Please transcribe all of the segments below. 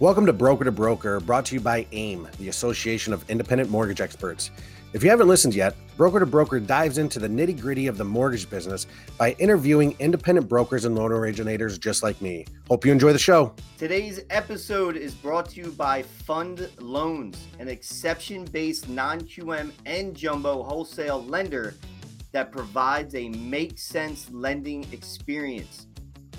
Welcome to Broker to Broker, brought to you by AIME, the Association of Independent Mortgage Experts. If you haven't listened yet, Broker to Broker dives into the nitty gritty of the mortgage business by interviewing independent brokers and loan originators just like me. Hope you enjoy the show. Today's episode is brought to you by FundLoans, an exception based non QM and jumbo wholesale lender that provides a make sense lending experience.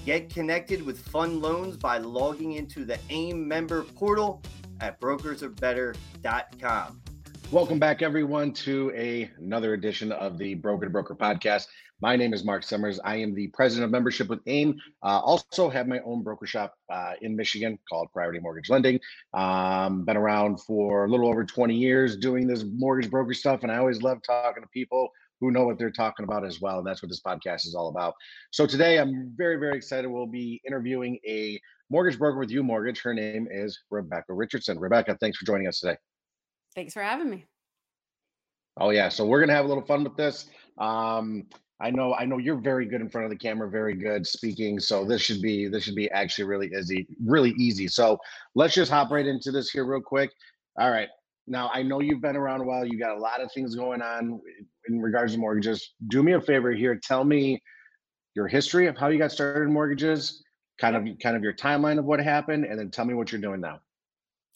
Get connected with FundLoans by logging into the AIME member portal at brokersarebetter.com. Welcome back, everyone, to a, another edition of the Broker to Broker podcast. My name is Marc Summers. I am the president of membership with AIME. Uh, also, have my own broker shop uh, in Michigan called Priority Mortgage Lending. Um, been around for a little over 20 years doing this mortgage broker stuff, and I always love talking to people who know what they're talking about as well. And that's what this podcast is all about. So today I'm very, very excited. We'll be interviewing a mortgage broker with UMortgage. Her name is Rebecca Richardson. Rebecca, thanks for joining us today. Thanks for having me. Oh yeah, so we're gonna have a little fun with this. Um, I know, I know you're very good in front of the camera, very good speaking. So this should be this should be actually really easy, really easy. So let's just hop right into this here real quick. All right, now, I know you've been around a while. You got a lot of things going on in regards to mortgages. Do me a favor here. Tell me your history of how you got started in mortgages, kind of kind of your timeline of what happened, and then tell me what you're doing now.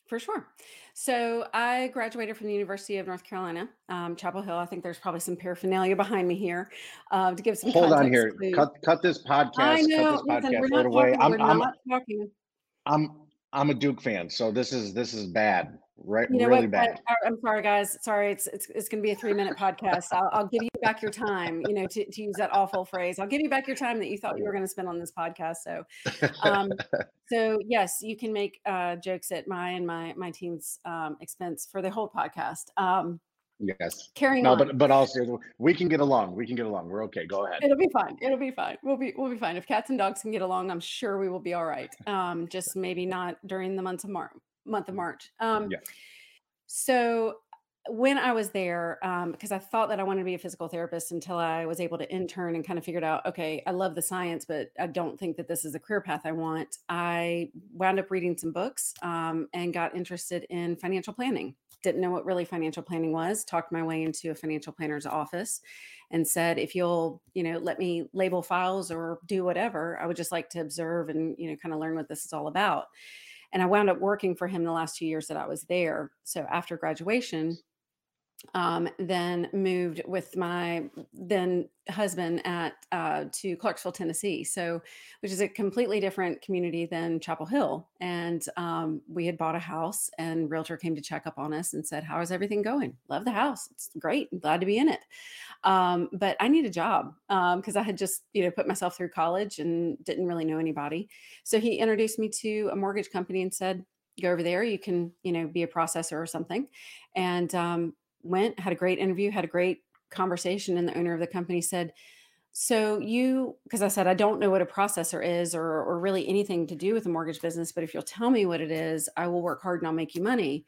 For sure. So I graduated from the University of North Carolina, um, Chapel Hill. I think there's probably some paraphernalia behind me here uh, to give some. Hold on here. To... Cut cut this podcast. I know. Cut this podcast right away. I'm, I'm, talking. I'm I'm a Duke fan, so this is this is bad right you know really what? bad I, am sorry guys sorry it's it's, it's going to be a three minute podcast I'll, I'll, give you back your time you know to, to use that awful phrase i'll give you back your time that you thought you were going to spend on this podcast so um so yes you can make uh jokes at my and my my team's um expense for the whole podcast um Yes. Carrying no, on. but but also we can get along. We can get along. We're okay. Go ahead. It'll be fine. It'll be fine. We'll be we'll be fine. If cats and dogs can get along, I'm sure we will be all right. Um, just maybe not during the months of March month of March. Um, yeah. So when I was there, um, because I thought that I wanted to be a physical therapist until I was able to intern and kind of figured out, okay, I love the science, but I don't think that this is a career path I want. I wound up reading some books um, and got interested in financial planning. Didn't know what really financial planning was. Talked my way into a financial planner's office, and said, if you'll, you know, let me label files or do whatever, I would just like to observe and you know, kind of learn what this is all about. And I wound up working for him the last two years that I was there. So after graduation, um, then moved with my then husband at uh, to Clarksville, Tennessee. So, which is a completely different community than Chapel Hill. And um, we had bought a house, and realtor came to check up on us and said, "How is everything going? Love the house. It's great. I'm glad to be in it. Um, but I need a job because um, I had just you know put myself through college and didn't really know anybody. So he introduced me to a mortgage company and said." Go over there. You can, you know, be a processor or something, and um, went, had a great interview, had a great conversation, and the owner of the company said, so you because i said i don't know what a processor is or, or really anything to do with the mortgage business but if you'll tell me what it is i will work hard and i'll make you money.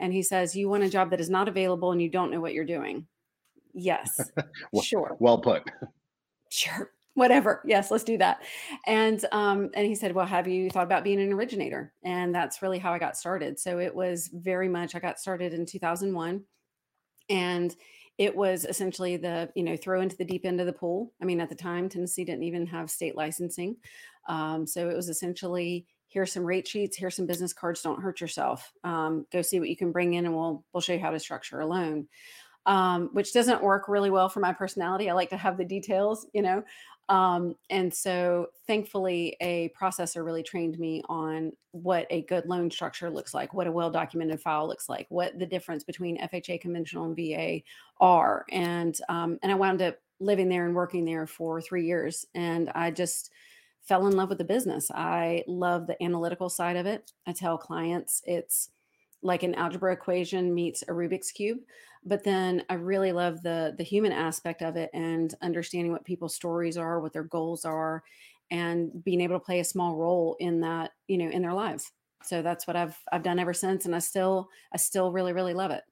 And he says you want a job that is not available and you don't know what you're doing. Yes. Well, sure. well put. Sure. Whatever. Yes let's do that. And um and he said well have you thought about being an originator? And that's really how i got started. So it was very much i got started in 2001 and it was essentially the you know throw into the deep end of the pool. I mean at the time tennessee didn't even have state licensing um, so it was essentially here's some rate sheets here's some business cards don't hurt yourself. Um, go see what you can bring in and we'll we'll show you how to structure a loan um, which doesn't work really well for my personality i like to have the details you know um, and so thankfully, a processor really trained me on what a good loan structure looks like, what a well documented file looks like, what the difference between FHA conventional and VA are. And, um, and I wound up living there and working there for three years. And I just fell in love with the business. I love the analytical side of it. I tell clients it's like an algebra equation meets a Rubik's cube but then I really love the the human aspect of it and understanding what people's stories are, what their goals are, and being able to play a small role in that, you know, in their lives. So that's what I've I've done ever since, and I still I still really really love it.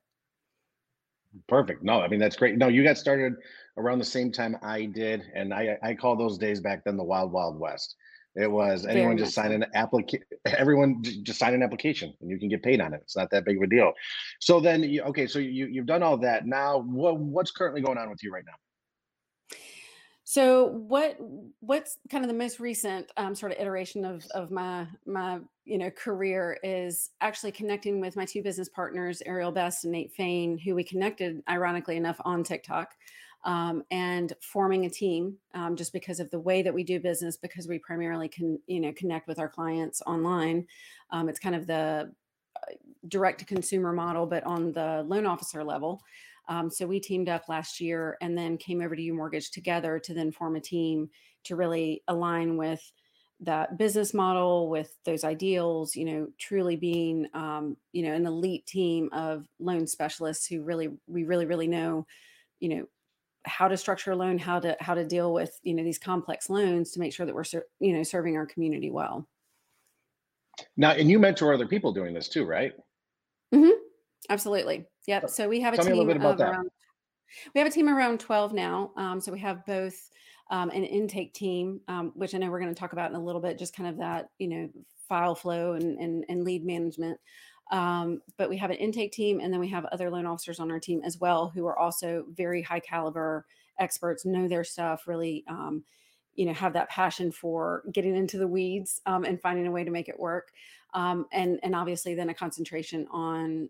Perfect. No, I mean that's great. No, you got started around the same time I did, and I I call those days back then the wild wild west. It was anyone just sign an application. Everyone just sign an application, and you can get paid on it. It's not that big of a deal. So then, okay, so you you've done all that. Now, what what's currently going on with you right now? So what what's kind of the most recent um, sort of iteration of of my my you know career is actually connecting with my two business partners, Ariel Best and Nate Fain, who we connected ironically enough on TikTok um, and forming a team um, just because of the way that we do business because we primarily can you know connect with our clients online. Um, it's kind of the uh, direct to consumer model but on the loan officer level. Um, so we teamed up last year and then came over to UMortgage together to then form a team to really align with that business model with those ideals you know truly being um, you know an elite team of loan specialists who really we really really know you know how to structure a loan, how to how to deal with you know these complex loans to make sure that we're you know serving our community well. Now, and you mentor other people doing this too, right? Mm-hmm. Absolutely. Yep. So we have a Tell team a of that. around. We have a team around twelve now. Um, so we have both um, an intake team, um, which I know we're going to talk about in a little bit, just kind of that you know file flow and and, and lead management. Um, but we have an intake team, and then we have other loan officers on our team as well who are also very high caliber experts, know their stuff, really, um, you know, have that passion for getting into the weeds um, and finding a way to make it work. Um, and and obviously, then a concentration on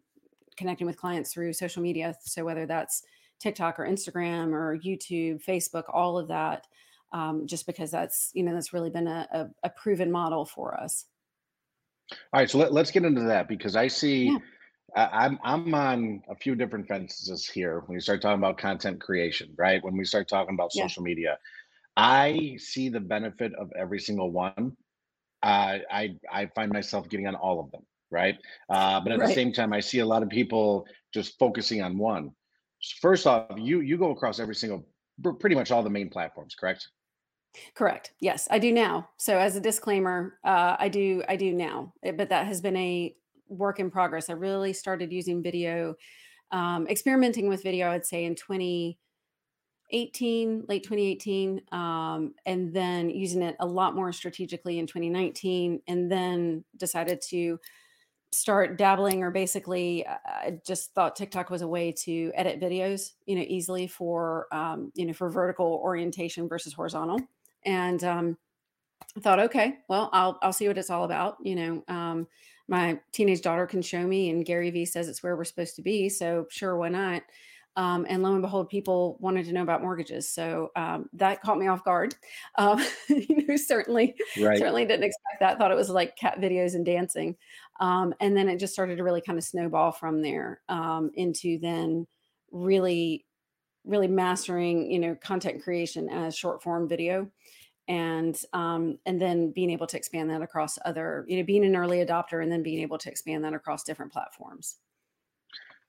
connecting with clients through social media. So whether that's TikTok or Instagram or YouTube, Facebook, all of that, um, just because that's you know that's really been a, a, a proven model for us. All right, so let, us get into that because I see yeah. I, I'm I'm on a few different fences here when you start talking about content creation, right? When we start talking about yeah. social media, I see the benefit of every single one. Uh, I I find myself getting on all of them, right? Uh, but at right. the same time, I see a lot of people just focusing on one. First off, you you go across every single, pretty much all the main platforms, correct? Correct. Yes, I do now. So as a disclaimer, uh, I do I do now, eh, but that has been a work in progress. I really started using video, um, experimenting with video. I'd say in 2018, late 2018, um, and then using it a lot more strategically in 2019, and then decided to start dabbling or basically uh, i just thought tiktok was a way to edit videos you know easily for um, you know for vertical orientation versus horizontal and um, I thought, okay, well, I'll I'll see what it's all about. You know, um, my teenage daughter can show me, and Gary Vee says it's where we're supposed to be. So sure, why not? Um, and lo and behold, people wanted to know about mortgages, so um, that caught me off guard. Um, you know, certainly, right. certainly didn't expect that. Thought it was like cat videos and dancing, um, and then it just started to really kind of snowball from there um, into then really really mastering you know content creation as short form video and um, and then being able to expand that across other you know being an early adopter and then being able to expand that across different platforms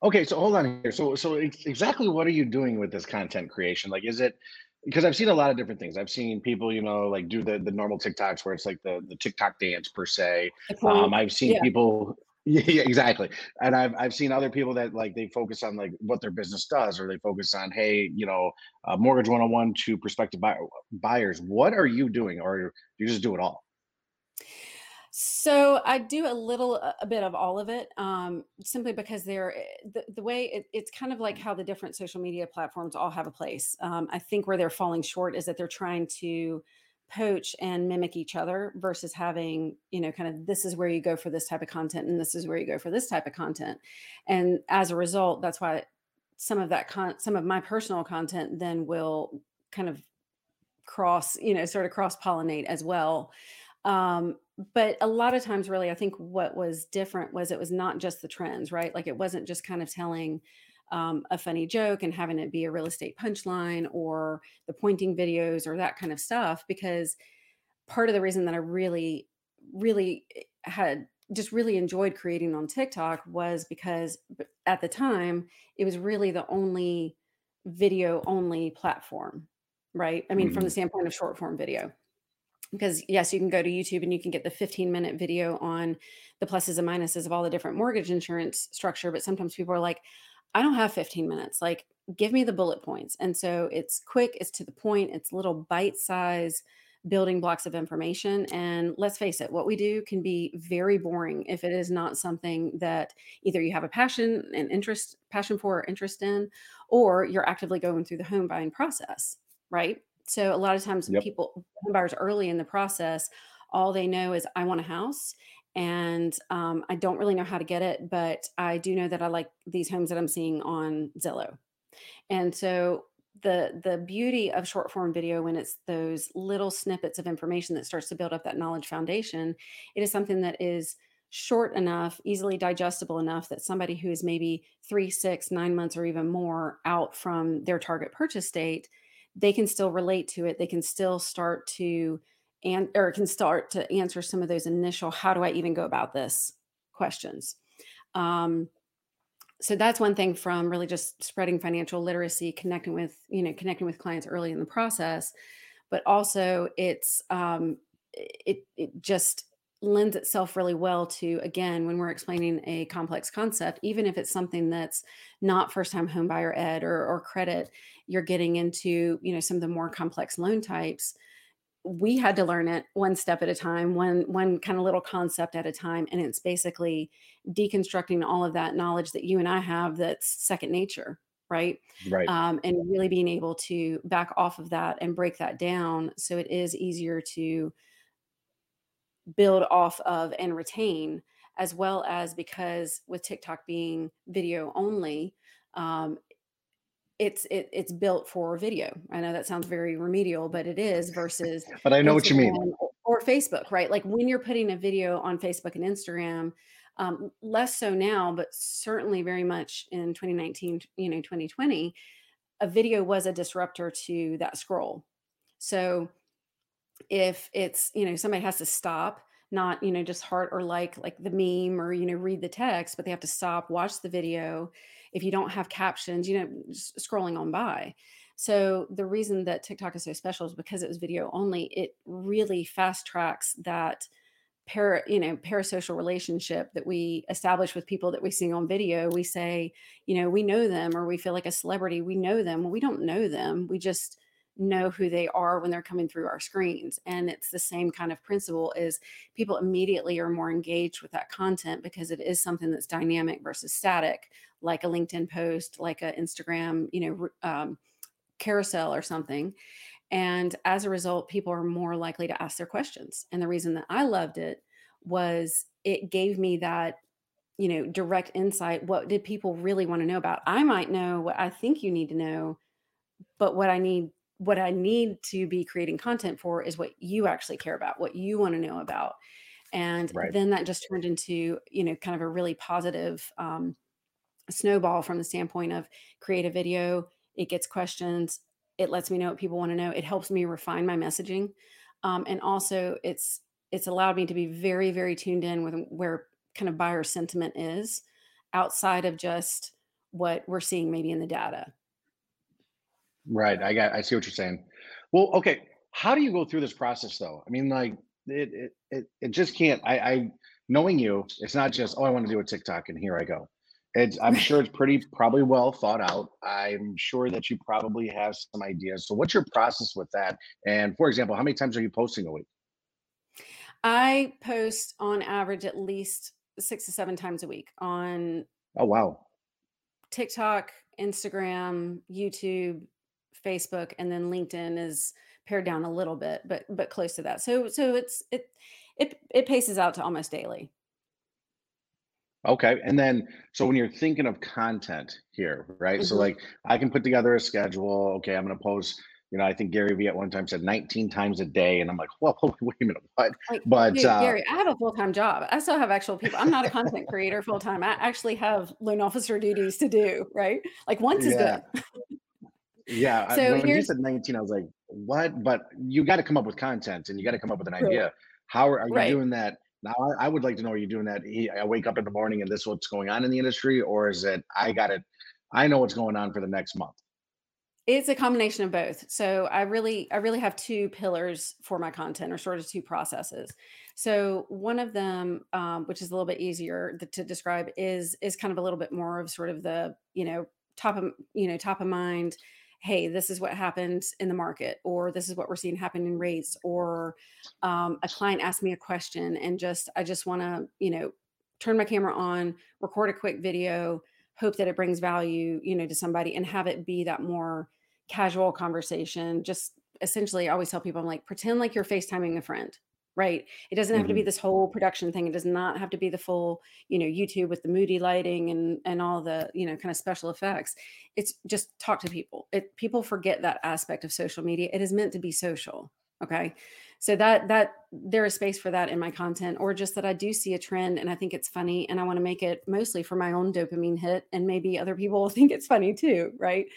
okay so hold on here so so exactly what are you doing with this content creation like is it because I've seen a lot of different things. I've seen people, you know, like do the the normal TikToks where it's like the the TikTok dance per se. Um, I've seen yeah. people yeah, exactly. And I've I've seen other people that like they focus on like what their business does, or they focus on hey, you know, uh, mortgage one on one to prospective buy- buyers. What are you doing, or you just do it all? So I do a little a bit of all of it, um, simply because they're eh, the, the way it, it's kind of like how the different social media platforms all have a place. Um, I think where they're falling short is that they're trying to poach and mimic each other versus having you know kind of this is where you go for this type of content and this is where you go for this type of content. And as a result that's why some of that con some of my personal content then will kind of cross you know sort of cross pollinate as well. Um but a lot of times really i think what was different was it was not just the trends right? Like it wasn't just kind of telling um, a funny joke and having it be a real estate punchline or the pointing videos or that kind of stuff because part of the reason that I really, really eh, had just really enjoyed creating on TikTok was because at the time it was really the only video only platform, right? I mean, mm-hmm. from the mm-hmm. standpoint of short form video. Because yes, you can go to YouTube and you can get the 15 minute video on the pluses and minuses of all the different mortgage insurance structure. But sometimes people are like, I don't have 15 minutes. Like, give me the bullet points. And so it's quick, it's to the point, it's little bite size building blocks of information. And let's face it, what we do can be very boring if it is not something that either you have a passion and interest, passion for, or interest in, or you're actively going through the home buying process, right? So a lot of times Yep. people, home buyers early in the process, all they know is I want a house and um, I don't really know how to get it, but I do know that I like these homes that I'm seeing on Zillow. And so the the beauty of short form video when it's those little snippets of information that starts to build up that knowledge foundation, it is something that is short enough, easily digestible enough that somebody who is maybe three, six, nine months or even more out from their target purchase date, they can still relate to it. They can still start to and or can start to answer some of those initial how do I even go about this questions. Um, so that's one thing from really just spreading financial literacy connecting with you know connecting with clients early in the process but also it's um, it it just lends itself really well to again when we're explaining a complex concept even if it's something that's not first time home buyer ed or, or credit you're getting into you know some of the more complex loan types we had to learn it one step at a time, one one kind of little concept at a time, and it's basically deconstructing all of that knowledge that you and I have that's second nature, right? Right. Um, and really being able to back off of that and break that down so it is easier to build off of and retain, as well as because with TikTok being video only, um, it's it, it's built for video. I know that sounds very remedial, but it is versus but I know what you mean. Or, or Facebook, right? Like when you're putting a video on Facebook and Instagram, um, less so now, but certainly very much in 2019, you know, 2020, a video was a disruptor to that scroll. So if it's, you know, somebody has to stop, not, you know, just heart or like like the meme or, you know, read the text, but they have to stop, watch the video. If you don't have captions, you know, scrolling on by. So the reason that TikTok is so special is because it was video only. It really fast tracks that para, you know, parasocial relationship that we establish with people that we see on video. We say, you know, we know them or we feel like a celebrity. We know them. We don't know them. We just know who they are when they're coming through our screens. And it's the same kind of principle is people immediately are more engaged with that content because it is something that's dynamic versus static, like a LinkedIn post, like a Instagram, you know, um, carousel or something. And as a result, people are more likely to ask their questions. And the reason that I loved it was it gave me that, you know, direct insight. What did people really want to know about? I might know what I think you need to know, but what I need what I need to be creating content for is what you actually care about, what you want to know about. And Right. then that just turned into, you know, kind of a really positive um, snowball from the standpoint of create a video, it gets questions, it lets me know what people want to know, it helps me refine my messaging. Um, and also it's it's allowed me to be very, very tuned in with where kind of buyer sentiment is outside of just what we're seeing maybe in the data. Right. I got I see what you're saying. Well, okay. How do you go through this process though? I mean, like it it it, it just can't I, I knowing you, it's not just, oh, I want to do a TikTok and here I go. It's I'm sure it's pretty probably well thought out. I'm sure that you probably have some ideas. So what's your process with that? And for example, how many times are you posting a week? I post on average at least six to seven times a week on Oh wow. TikTok, Instagram, YouTube, Facebook, and then LinkedIn is pared down a little bit, but but close to that. So so it's it it it paces out to almost daily. Okay. And then, so when you're thinking of content here, right? So Mhm. like I can put together a schedule. Okay, I'm going to post, you know, I think Gary Vee at one time said 19 times a day. And I'm like, well, wait a minute, what? Like, But dude, uh, Gary, I have a full time job. I still have actual people. I'm not a content creator full time. I actually have loan officer duties to do. Right, like once is good. yeah. I, So when you said 19, I was like, what? But you got to come up with content and you got to come up with an idea. How are, are you right. doing that? Now, I, I would like to know, are you doing that? he- I wake up in the morning and this is what's going on in the industry, or is it, I got it, I know what's going on for the next month? It's a combination of both. So I really I really have two pillars for my content or sort of two processes. So one of them, um, which is a little bit easier to describe, is is kind of a little bit more of sort of the, you know, top of, you know, top of mind hey, this is what happened in the market, or this is what we're seeing happen in rates, or um, a client asked me a question and just, I just want to, you know, turn my camera on, record a quick video, hope that it brings value, you know, to somebody and have it be that more casual conversation. Just essentially, I always tell people, I'm like, pretend like you're FaceTiming a friend, right? It doesn't have mm-hmm. to be mm-hmm. this whole production thing. It does not have to be the full, you know, YouTube with the moody lighting and and all the, you know, kind of special effects. It's just talk to people. It people forget that aspect of social media. It is meant to be social. Okay so that that there is space for that in my content or just that i do see a trend and i think it's funny and i want to make it mostly for my own dopamine hit and maybe other people will think it's funny too right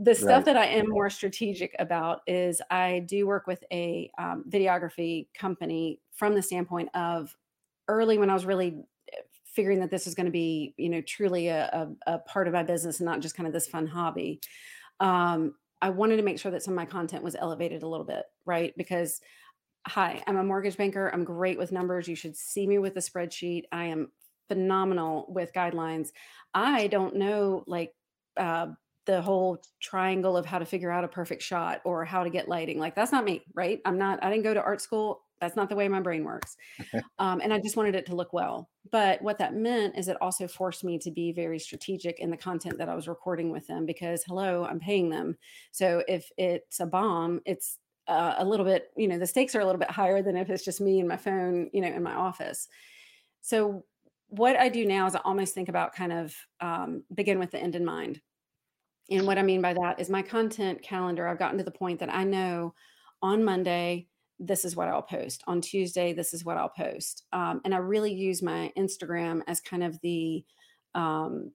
the stuff right. that i am more strategic about is i do work with a um, videography company from the standpoint of early when i was really eh, figuring that this was going to be you know truly a, a, a, part of my business and not just kind of this fun hobby um, I wanted to make sure that some of my content was elevated a little bit, right? Because hi, I'm a mortgage banker. I'm great with numbers. You should see me with a spreadsheet. I am phenomenal with guidelines. I don't know like uh, the whole triangle of how to figure out a perfect shot or how to get lighting. Like that's not me, right? I'm not. I didn't go to art school. That's not the way my brain works. um, and I just wanted it to look well. But what that meant is it also forced me to be very strategic in the content that I was recording with them because, hello, I'm paying them. So if it's a bomb, it's uh, a little bit, you know, the stakes are a little bit higher than if it's just me and my phone, you know, in my office. So what I do now is I almost think about kind of um, begin with the end in mind. And what I mean by that is my content calendar. I've gotten to the point that I know on Monday, this is what I'll post. On Tuesday, this is what I'll post. Um, and I really use my Instagram as kind of the um,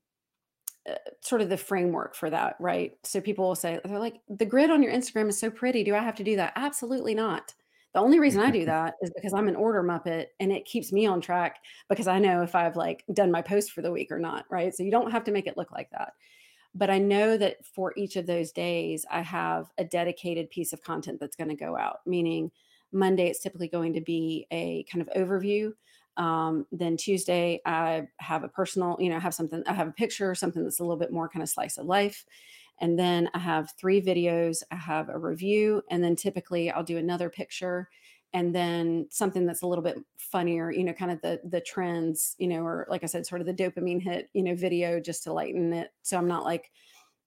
uh, sort of the framework for that, right? So people will say, they're like, the grid on your Instagram is so pretty. Do I have to do that? Absolutely not. The only reason I do that is because I'm an order muppet and it keeps me on track because I know if I've like done my post for the week or not, right? So you don't have to make it look like that. But I know that for each of those days, I have a dedicated piece of content that's going to go out, meaning Monday, it's typically going to be a kind of overview. Um, then Tuesday, I have a personal, you know, have something, I have a picture, something that's a little bit more kind of slice of life. And then I have three videos, I have a review, and then typically I'll do another picture and then something that's a little bit funnier, you know, kind of the the trends, you know, or like I said, sort of the dopamine hit, you know, video just to lighten it. So I'm not like,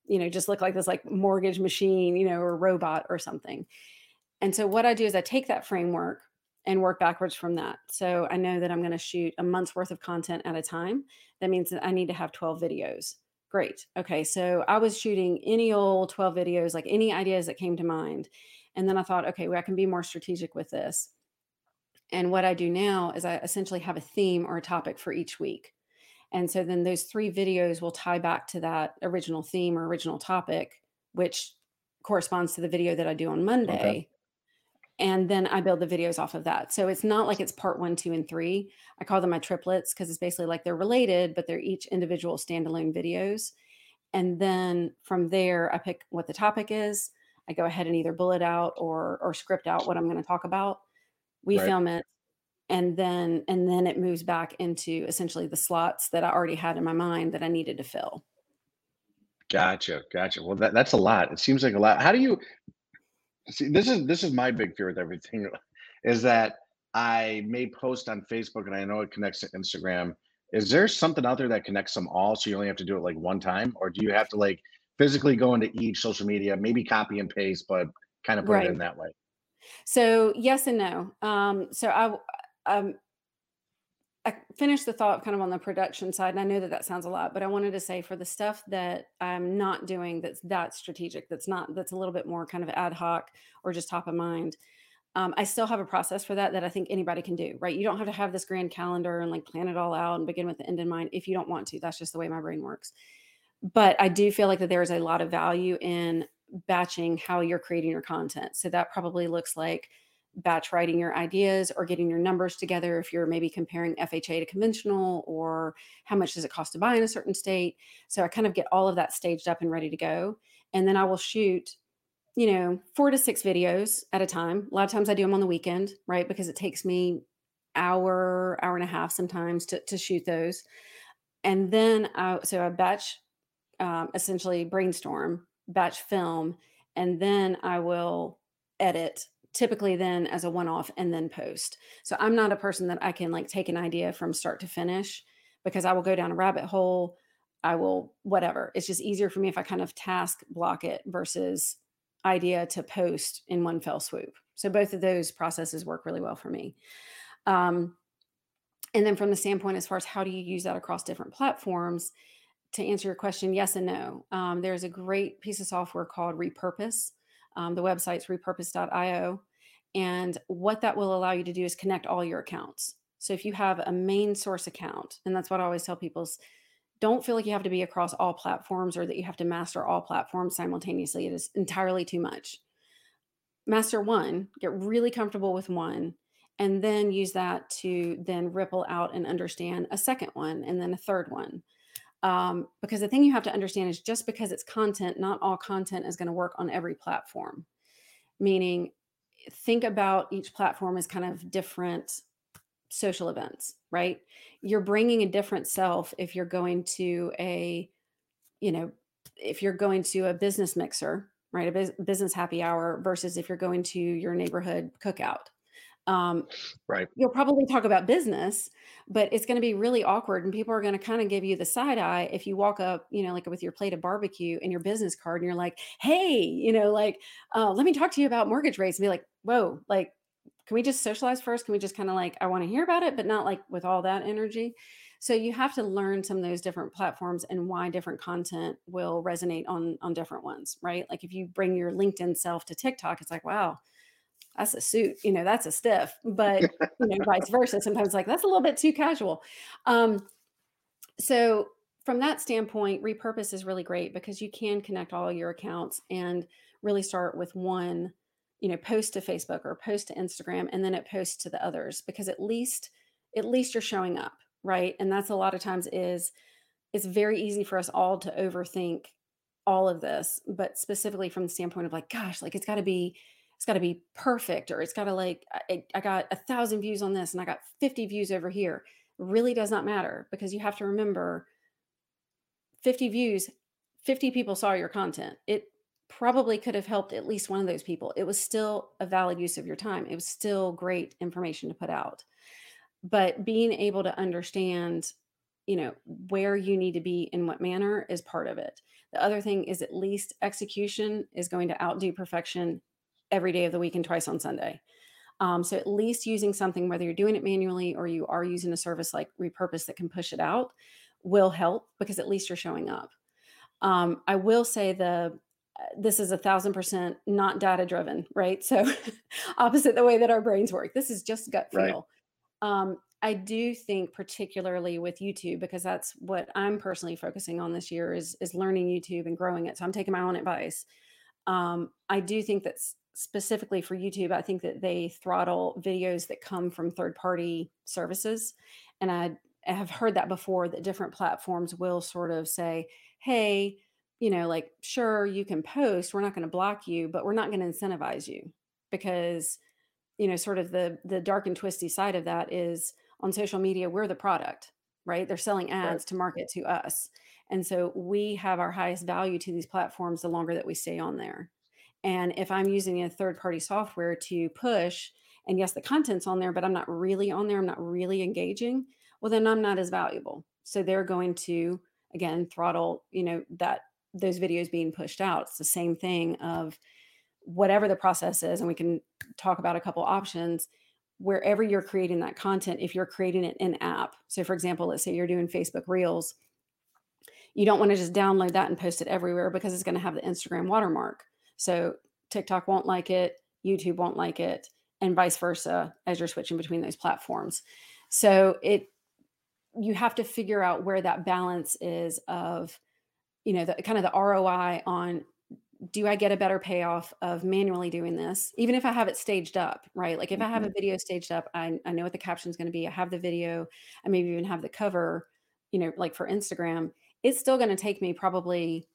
you know, just look like this like mortgage machine, you know, or robot or something. And so what I do is I take that framework and work backwards from that. So I know that I'm going to shoot a month's worth of content at a time. That means that I need to have 12 videos. Great. Okay. So I was shooting any old 12 videos, like any ideas that came to mind. And then I thought, okay, well, I can be more strategic with this. And what I do now is I essentially have a theme or a topic for each week. And so then those three videos will tie back to that original theme or original topic, which corresponds to the video that I do on Monday. Okay and then I build the videos off of that. So it's not like it's part one, two, and three. I call them my triplets because it's basically like they're related, but they're each individual standalone videos. And then from there, I pick what the topic is. I go ahead and either bullet out or or script out what I'm going to talk about. We right. film it, and then and then it moves back into essentially the slots that I already had in my mind that I needed to fill. Gotcha, gotcha. Well, that, that's a lot. It seems like a lot. How do you see this is this is my big fear with everything is that I may post on Facebook and I know it connects to Instagram. Is there something out there that connects them all so you only have to do it like one time? Or do you have to like physically go into each social media, maybe copy and paste, but kind of put right. it in that way? So yes and no. Um, so I um, I finished the thought kind of on the production side, and I know that that sounds a lot, but I wanted to say for the stuff that I'm not doing that's that strategic, that's not that's a little bit more kind of ad hoc or just top of mind. Um, I still have a process for that that I think anybody can do. Right? You don't have to have this grand calendar and like plan it all out and begin with the end in mind if you don't want to. That's just the way my brain works. But I do feel like that there is a lot of value in batching how you're creating your content. So that probably looks like batch writing your ideas or getting your numbers together if you're maybe comparing FHA to conventional or how much does it cost to buy in a certain state. So I kind of get all of that staged up and ready to go. And then I will shoot, you know, four to six videos at a time. A lot of times I do them on the weekend, right? Because it takes me hour, hour and a half sometimes to, to shoot those. And then I, so I batch um, essentially brainstorm batch film and then I will edit typically then as a one off and then post. So I'm not a person that I can like take an idea from start to finish because I will go down a rabbit hole. I will whatever. It's just easier for me if I kind of task block it versus idea to post in one fell swoop. So both of those processes work really well for me. Um, and then from the standpoint as far as how do you use that across different platforms, to answer your question, yes and no. Um, there's a great piece of software called Repurpose. Um, the website's repurpose.io. And what that will allow you to do is connect all your accounts. So if you have a main source account, and that's what I always tell people is don't feel like you have to be across all platforms or that you have to master all platforms simultaneously. It is entirely too much. Master one, get really comfortable with one, and then use that to then ripple out and understand a second one and then a third one. Um, because the thing you have to understand is just because it's content, not all content is going to work on every platform. Meaning, think about each platform as kind of different social events, right? You're bringing a different self if you're going to a, you know, if you're going to a business mixer, right? A business happy hour versus if you're going to your neighborhood cookout um, right. You'll probably talk about business, but it's going to be really awkward, and people are going to kind of give you the side eye if you walk up, you know, like with your plate of barbecue and your business card, and you're like, "Hey, you know, like, uh, let me talk to you about mortgage rates," and be like, "Whoa, like, can we just socialize first? Can we just kind of like, I want to hear about it, but not like with all that energy." So you have to learn some of those different platforms and why different content will resonate on on different ones, right? Like if you bring your LinkedIn self to TikTok, it's like, wow that's a suit, you know, that's a stiff, but you know, vice versa. Sometimes like that's a little bit too casual. Um, so from that standpoint, repurpose is really great because you can connect all your accounts and really start with one, you know, post to Facebook or post to Instagram, and then it posts to the others because at least at least you're showing up, right? And that's a lot of times is it's very easy for us all to overthink all of this, but specifically from the standpoint of like, gosh, like it's got to be it's got to be perfect or it's got to like I, I got a thousand views on this and i got 50 views over here. Really does not matter because you have to remember 50 views 50 people saw your content. It probably could have helped at least one of those people. It was still a valid use of your time. It was still great information to put out. But being able to understand you know where you need to be in what manner is part of it. The other thing is at least execution is going to outdo perfection every day of the week and twice on Sunday. Um, so at least using something, whether you're doing it manually or you are using a service like Repurpose that can push it out, will help because at least you're showing up. Um, I will say the uh, this is a thousand percent not data driven, right? So opposite the way that our brains work. This is just gut feel. Right. Um, I do think particularly with YouTube because that's what I'm personally focusing on this year is is learning YouTube and growing it. So I'm taking my own advice. Um, I do think that's specifically for YouTube, I think that they throttle videos that come from third party services. And I, I have heard that before that different platforms will sort of say, hey, you know, like, sure, you can post, we're not going to block you, but we're not going to incentivize you because, you know, sort of the the dark and twisty side of that is on social media, we're the product, right? They're selling ads right. to market to us. And so we have our highest value to these platforms the longer that we stay on there. And if I'm using a third party software to push, and yes, the content's on there, but I'm not really on there, I'm not really engaging, well, then I'm not as valuable. So they're going to, again, throttle, you know, that those videos being pushed out. It's the same thing of whatever the process is, and we can talk about a couple options. Wherever you're creating that content, if you're creating it in app, so for example, let's say you're doing Facebook Reels, you don't want to just download that and post it everywhere because it's going to have the Instagram watermark. So TikTok won't like it, YouTube won't like it, and vice versa as you're switching between those platforms. So it you have to figure out where that balance is of you know the kind of the ROI on do I get a better payoff of manually doing this, even if I have it staged up, right? Like if mm-hmm. I have a mm-hmm. video staged up, I, I know what the caption is going to be. I have the video, I maybe even have the cover, you know, like for Instagram. It's still going to take me probably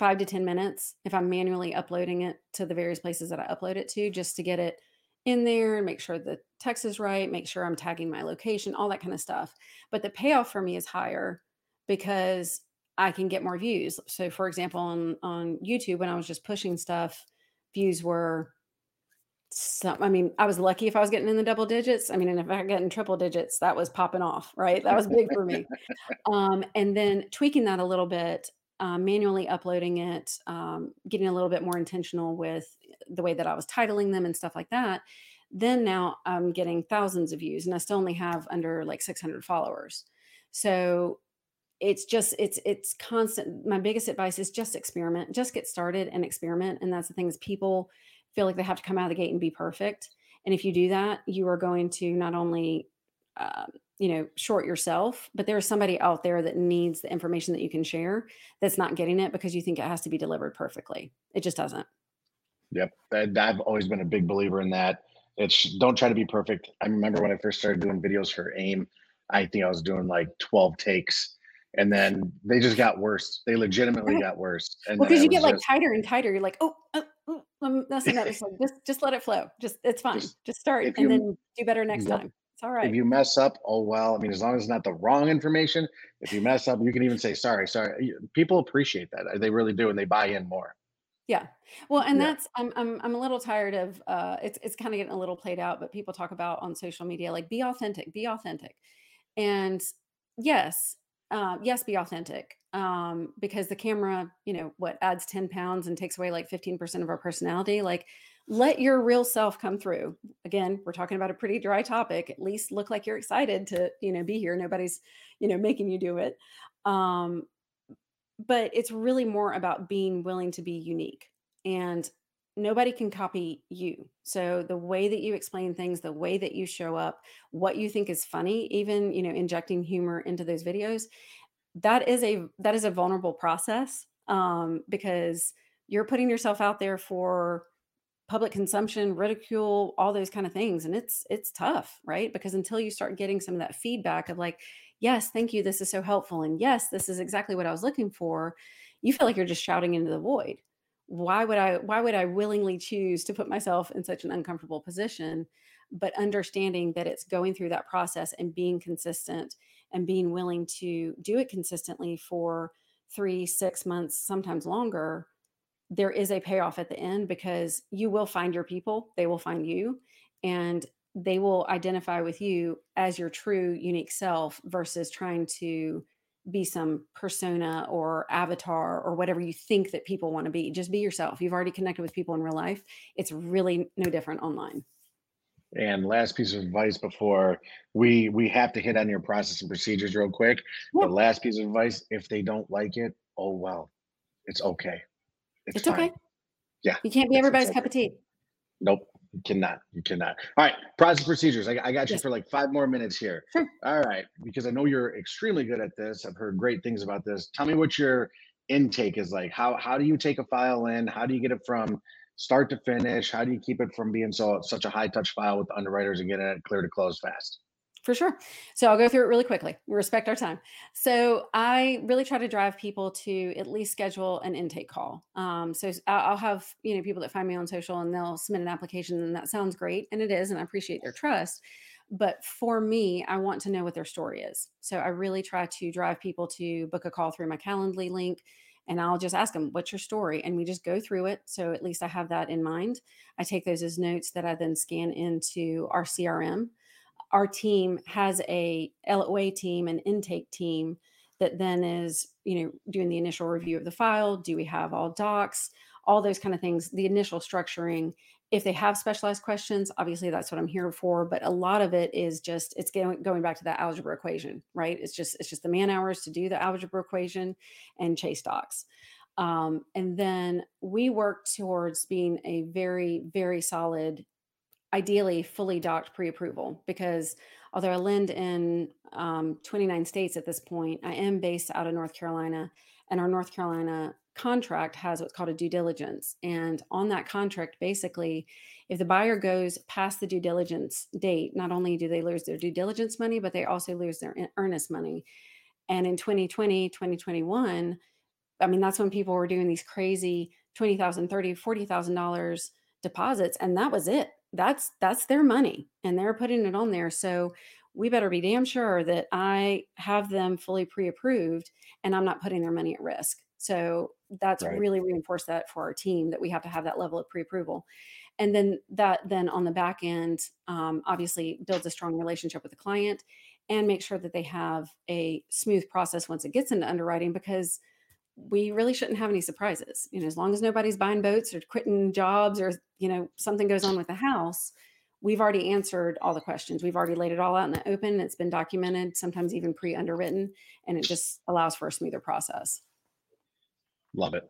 five to 10 minutes if I'm manually uploading it to the various places that I upload it to, just to get it in there and make sure the text is right, make sure I'm tagging my location, all that kind of stuff. But the payoff for me is higher because I can get more views. So for example, on on YouTube, when I was just pushing stuff, views were some, I mean, I was lucky if I was getting in the double digits. I mean, and if I get in triple digits, that was popping off, right? That was big for me. Um, and then tweaking that a little bit, um, manually uploading it, um, getting a little bit more intentional with the way that I was titling them and stuff like that. Then now I'm getting thousands of views, and I still only have under like 600 followers. So it's just it's it's constant. My biggest advice is just experiment, just get started and experiment. And that's the thing is people feel like they have to come out of the gate and be perfect. And if you do that, you are going to not only, uh, you know, short yourself, but there's somebody out there that needs the information that you can share that's not getting it because you think it has to be delivered perfectly. It just doesn't. Yep. I've always been a big believer in that. It's don't try to be perfect. I remember when I first started doing videos for AIME, I think I was doing like 12 takes and then they just got worse. They legitimately got worse. And well, because you get like just, tighter and tighter. You're like, oh, oh, oh I'm messing up. So just just let it flow. Just it's fine. Just, just start and you, then do better next yep. time. It's all right. If you mess up, oh well. I mean, as long as it's not the wrong information. If you mess up, you can even say sorry. Sorry. People appreciate that. They really do, and they buy in more. Yeah. Well, and yeah. that's I'm I'm I'm a little tired of uh it's it's kind of getting a little played out, but people talk about on social media like be authentic, be authentic. And yes, uh, yes, be authentic um, because the camera, you know, what adds 10 pounds and takes away like 15% of our personality. Like, let your real self come through. Again, we're talking about a pretty dry topic. At least look like you're excited to, you know, be here. Nobody's, you know, making you do it. Um, but it's really more about being willing to be unique. And nobody can copy you. So the way that you explain things, the way that you show up, what you think is funny, even, you know, injecting humor into those videos, that is a that is a vulnerable process um because you're putting yourself out there for public consumption, ridicule, all those kind of things and it's it's tough, right? Because until you start getting some of that feedback of like, yes, thank you, this is so helpful and yes, this is exactly what I was looking for, you feel like you're just shouting into the void why would i why would i willingly choose to put myself in such an uncomfortable position but understanding that it's going through that process and being consistent and being willing to do it consistently for three six months sometimes longer there is a payoff at the end because you will find your people they will find you and they will identify with you as your true unique self versus trying to be some persona or avatar or whatever you think that people want to be. Just be yourself. You've already connected with people in real life. It's really no different online. And last piece of advice before we we have to hit on your process and procedures real quick. Yeah. The last piece of advice: if they don't like it, oh well, it's okay. It's, it's okay. Yeah, you can't be everybody's okay. cup of tea. Nope. You cannot. You cannot. All right. Process procedures. I, I got you yes. for like five more minutes here. Sure. All right. Because I know you're extremely good at this. I've heard great things about this. Tell me what your intake is like. How how do you take a file in? How do you get it from start to finish? How do you keep it from being so such a high touch file with underwriters and getting it clear to close fast? For sure. So I'll go through it really quickly. We respect our time. So I really try to drive people to at least schedule an intake call. Um, so I'll have you know people that find me on social and they'll submit an application and that sounds great and it is and I appreciate their trust. But for me, I want to know what their story is. So I really try to drive people to book a call through my Calendly link and I'll just ask them, what's your story? And we just go through it. So at least I have that in mind. I take those as notes that I then scan into our CRM our team has a LOA team, an intake team that then is, you know, doing the initial review of the file. Do we have all docs? All those kind of things, the initial structuring. If they have specialized questions, obviously that's what I'm here for. But a lot of it is just it's going going back to that algebra equation, right? It's just it's just the man hours to do the algebra equation and chase docs. Um, and then we work towards being a very, very solid ideally fully docked pre-approval because although I lend in um, 29 states at this point, I am based out of North Carolina, and our North Carolina contract has what's called a due diligence. And on that contract, basically, if the buyer goes past the due diligence date, not only do they lose their due diligence money, but they also lose their earnest money. And in 2020, 2021, I mean, that's when people were doing these crazy $20,000, $30,000, $40,000 deposits, and that was it that's that's their money and they're putting it on there so we better be damn sure that I have them fully pre approved and I'm not putting their money at risk. So that's right. really reinforced that for our team that we have to have that level of pre approval. And then that, then on the back end, um, obviously builds a strong relationship with the client and make sure that they have a smooth process once it gets into underwriting because we really shouldn't have any surprises. You know, as long as nobody's buying boats or quitting jobs or, you know, something goes on with the house, we've already answered all the questions. We've already laid it all out in the open. It's been documented, sometimes even pre underwritten, and it just allows for a smoother process. Love it.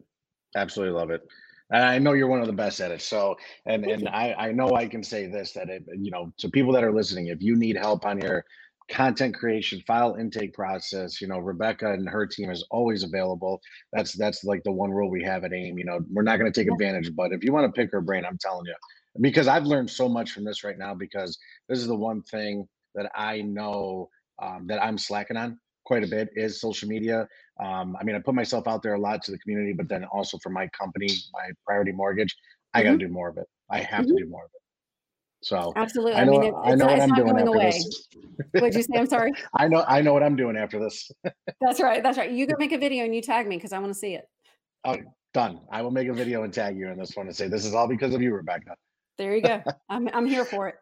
Absolutely love it. And I know you're one of the best at it. So, and Thank and I, I know I can say this that it, you know, to people that are listening, if you need help on your content creation, file intake process, you know, Rebecca and her team is always available. That's that's like the one rule we have at AIME. You know, we're not going to take advantage, but if you want to pick her brain, I'm telling you, because I've learned so much from this right now because this is the one thing that I know um, that I'm slacking on quite a bit is social media. Um, I mean, I put myself out there a lot to the community, but then also for my company, my priority mortgage, I mm-hmm. got to do more of it. I have mm-hmm. to do more of it. So absolutely, I, know, I mean, I know what I'm doing after away. this. What'd you say? I'm sorry. I know, I know what I'm doing after this. that's right. That's right. You go make a video and you tag me because I want to see it. Oh, done. I will make a video and tag you in this one and say this is all because of you, Rebecca. There you go. I'm I'm here for it.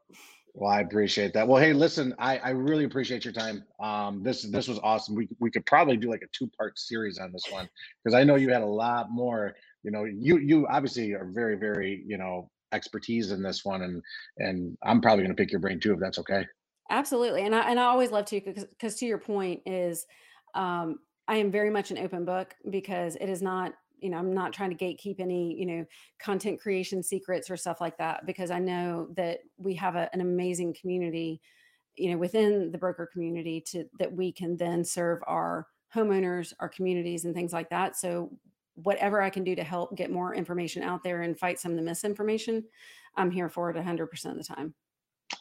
Well, I appreciate that. Well, hey, listen, I, I really appreciate your time. Um, this this was awesome. We we could probably do like a two part series on this one because I know you had a lot more. You know, you you obviously are very very you know expertise in this one, and and I'm probably going to pick your brain too if that's okay. Absolutely, and I and I always love to because to your point is, um, I am very much an open book because it is not you know i'm not trying to gatekeep any you know content creation secrets or stuff like that because i know that we have a, an amazing community you know within the broker community to that we can then serve our homeowners our communities and things like that. So whatever i can do to help get more information out there and fight some of the misinformation i'm here for it 100% of the time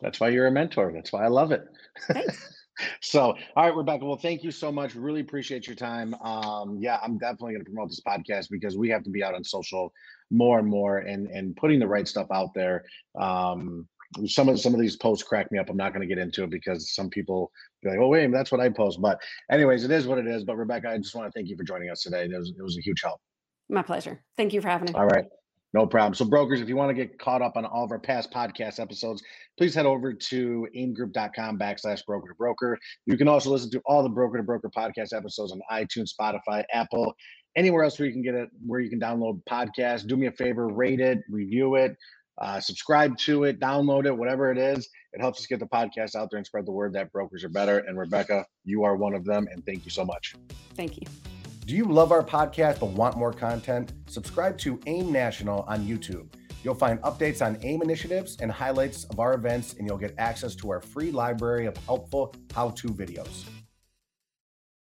that's why you're a mentor. That's why i love it. So all right rebecca well thank you so much. Really appreciate your time. Um yeah i'm definitely going to promote this podcast because we have to be out on social more and more and and putting the right stuff out there. Um some of some of these posts crack me up. I'm not going to get into it because some people be like oh wait that's what i post. But anyways it is what it is. But rebecca i just want to thank you for joining us today. It was, it was a huge help. My pleasure. Thank you for having me. All right no problem. So, brokers, if you want to get caught up on all of our past podcast episodes, please head over to aimegroup.com backslash broker to broker. You can also listen to all the broker to broker podcast episodes on iTunes, Spotify, Apple, anywhere else where you can get it, where you can download podcasts. Do me a favor, rate it, review it, uh, subscribe to it, download it, whatever it is. It helps us get the podcast out there and spread the word that brokers are better. And Rebecca, you are one of them. And thank you so much. Thank you. Do you love our podcast but want more content? Subscribe to AIME National on YouTube. You'll find updates on AIME initiatives and highlights of our events, and you'll get access to our free library of helpful how to videos.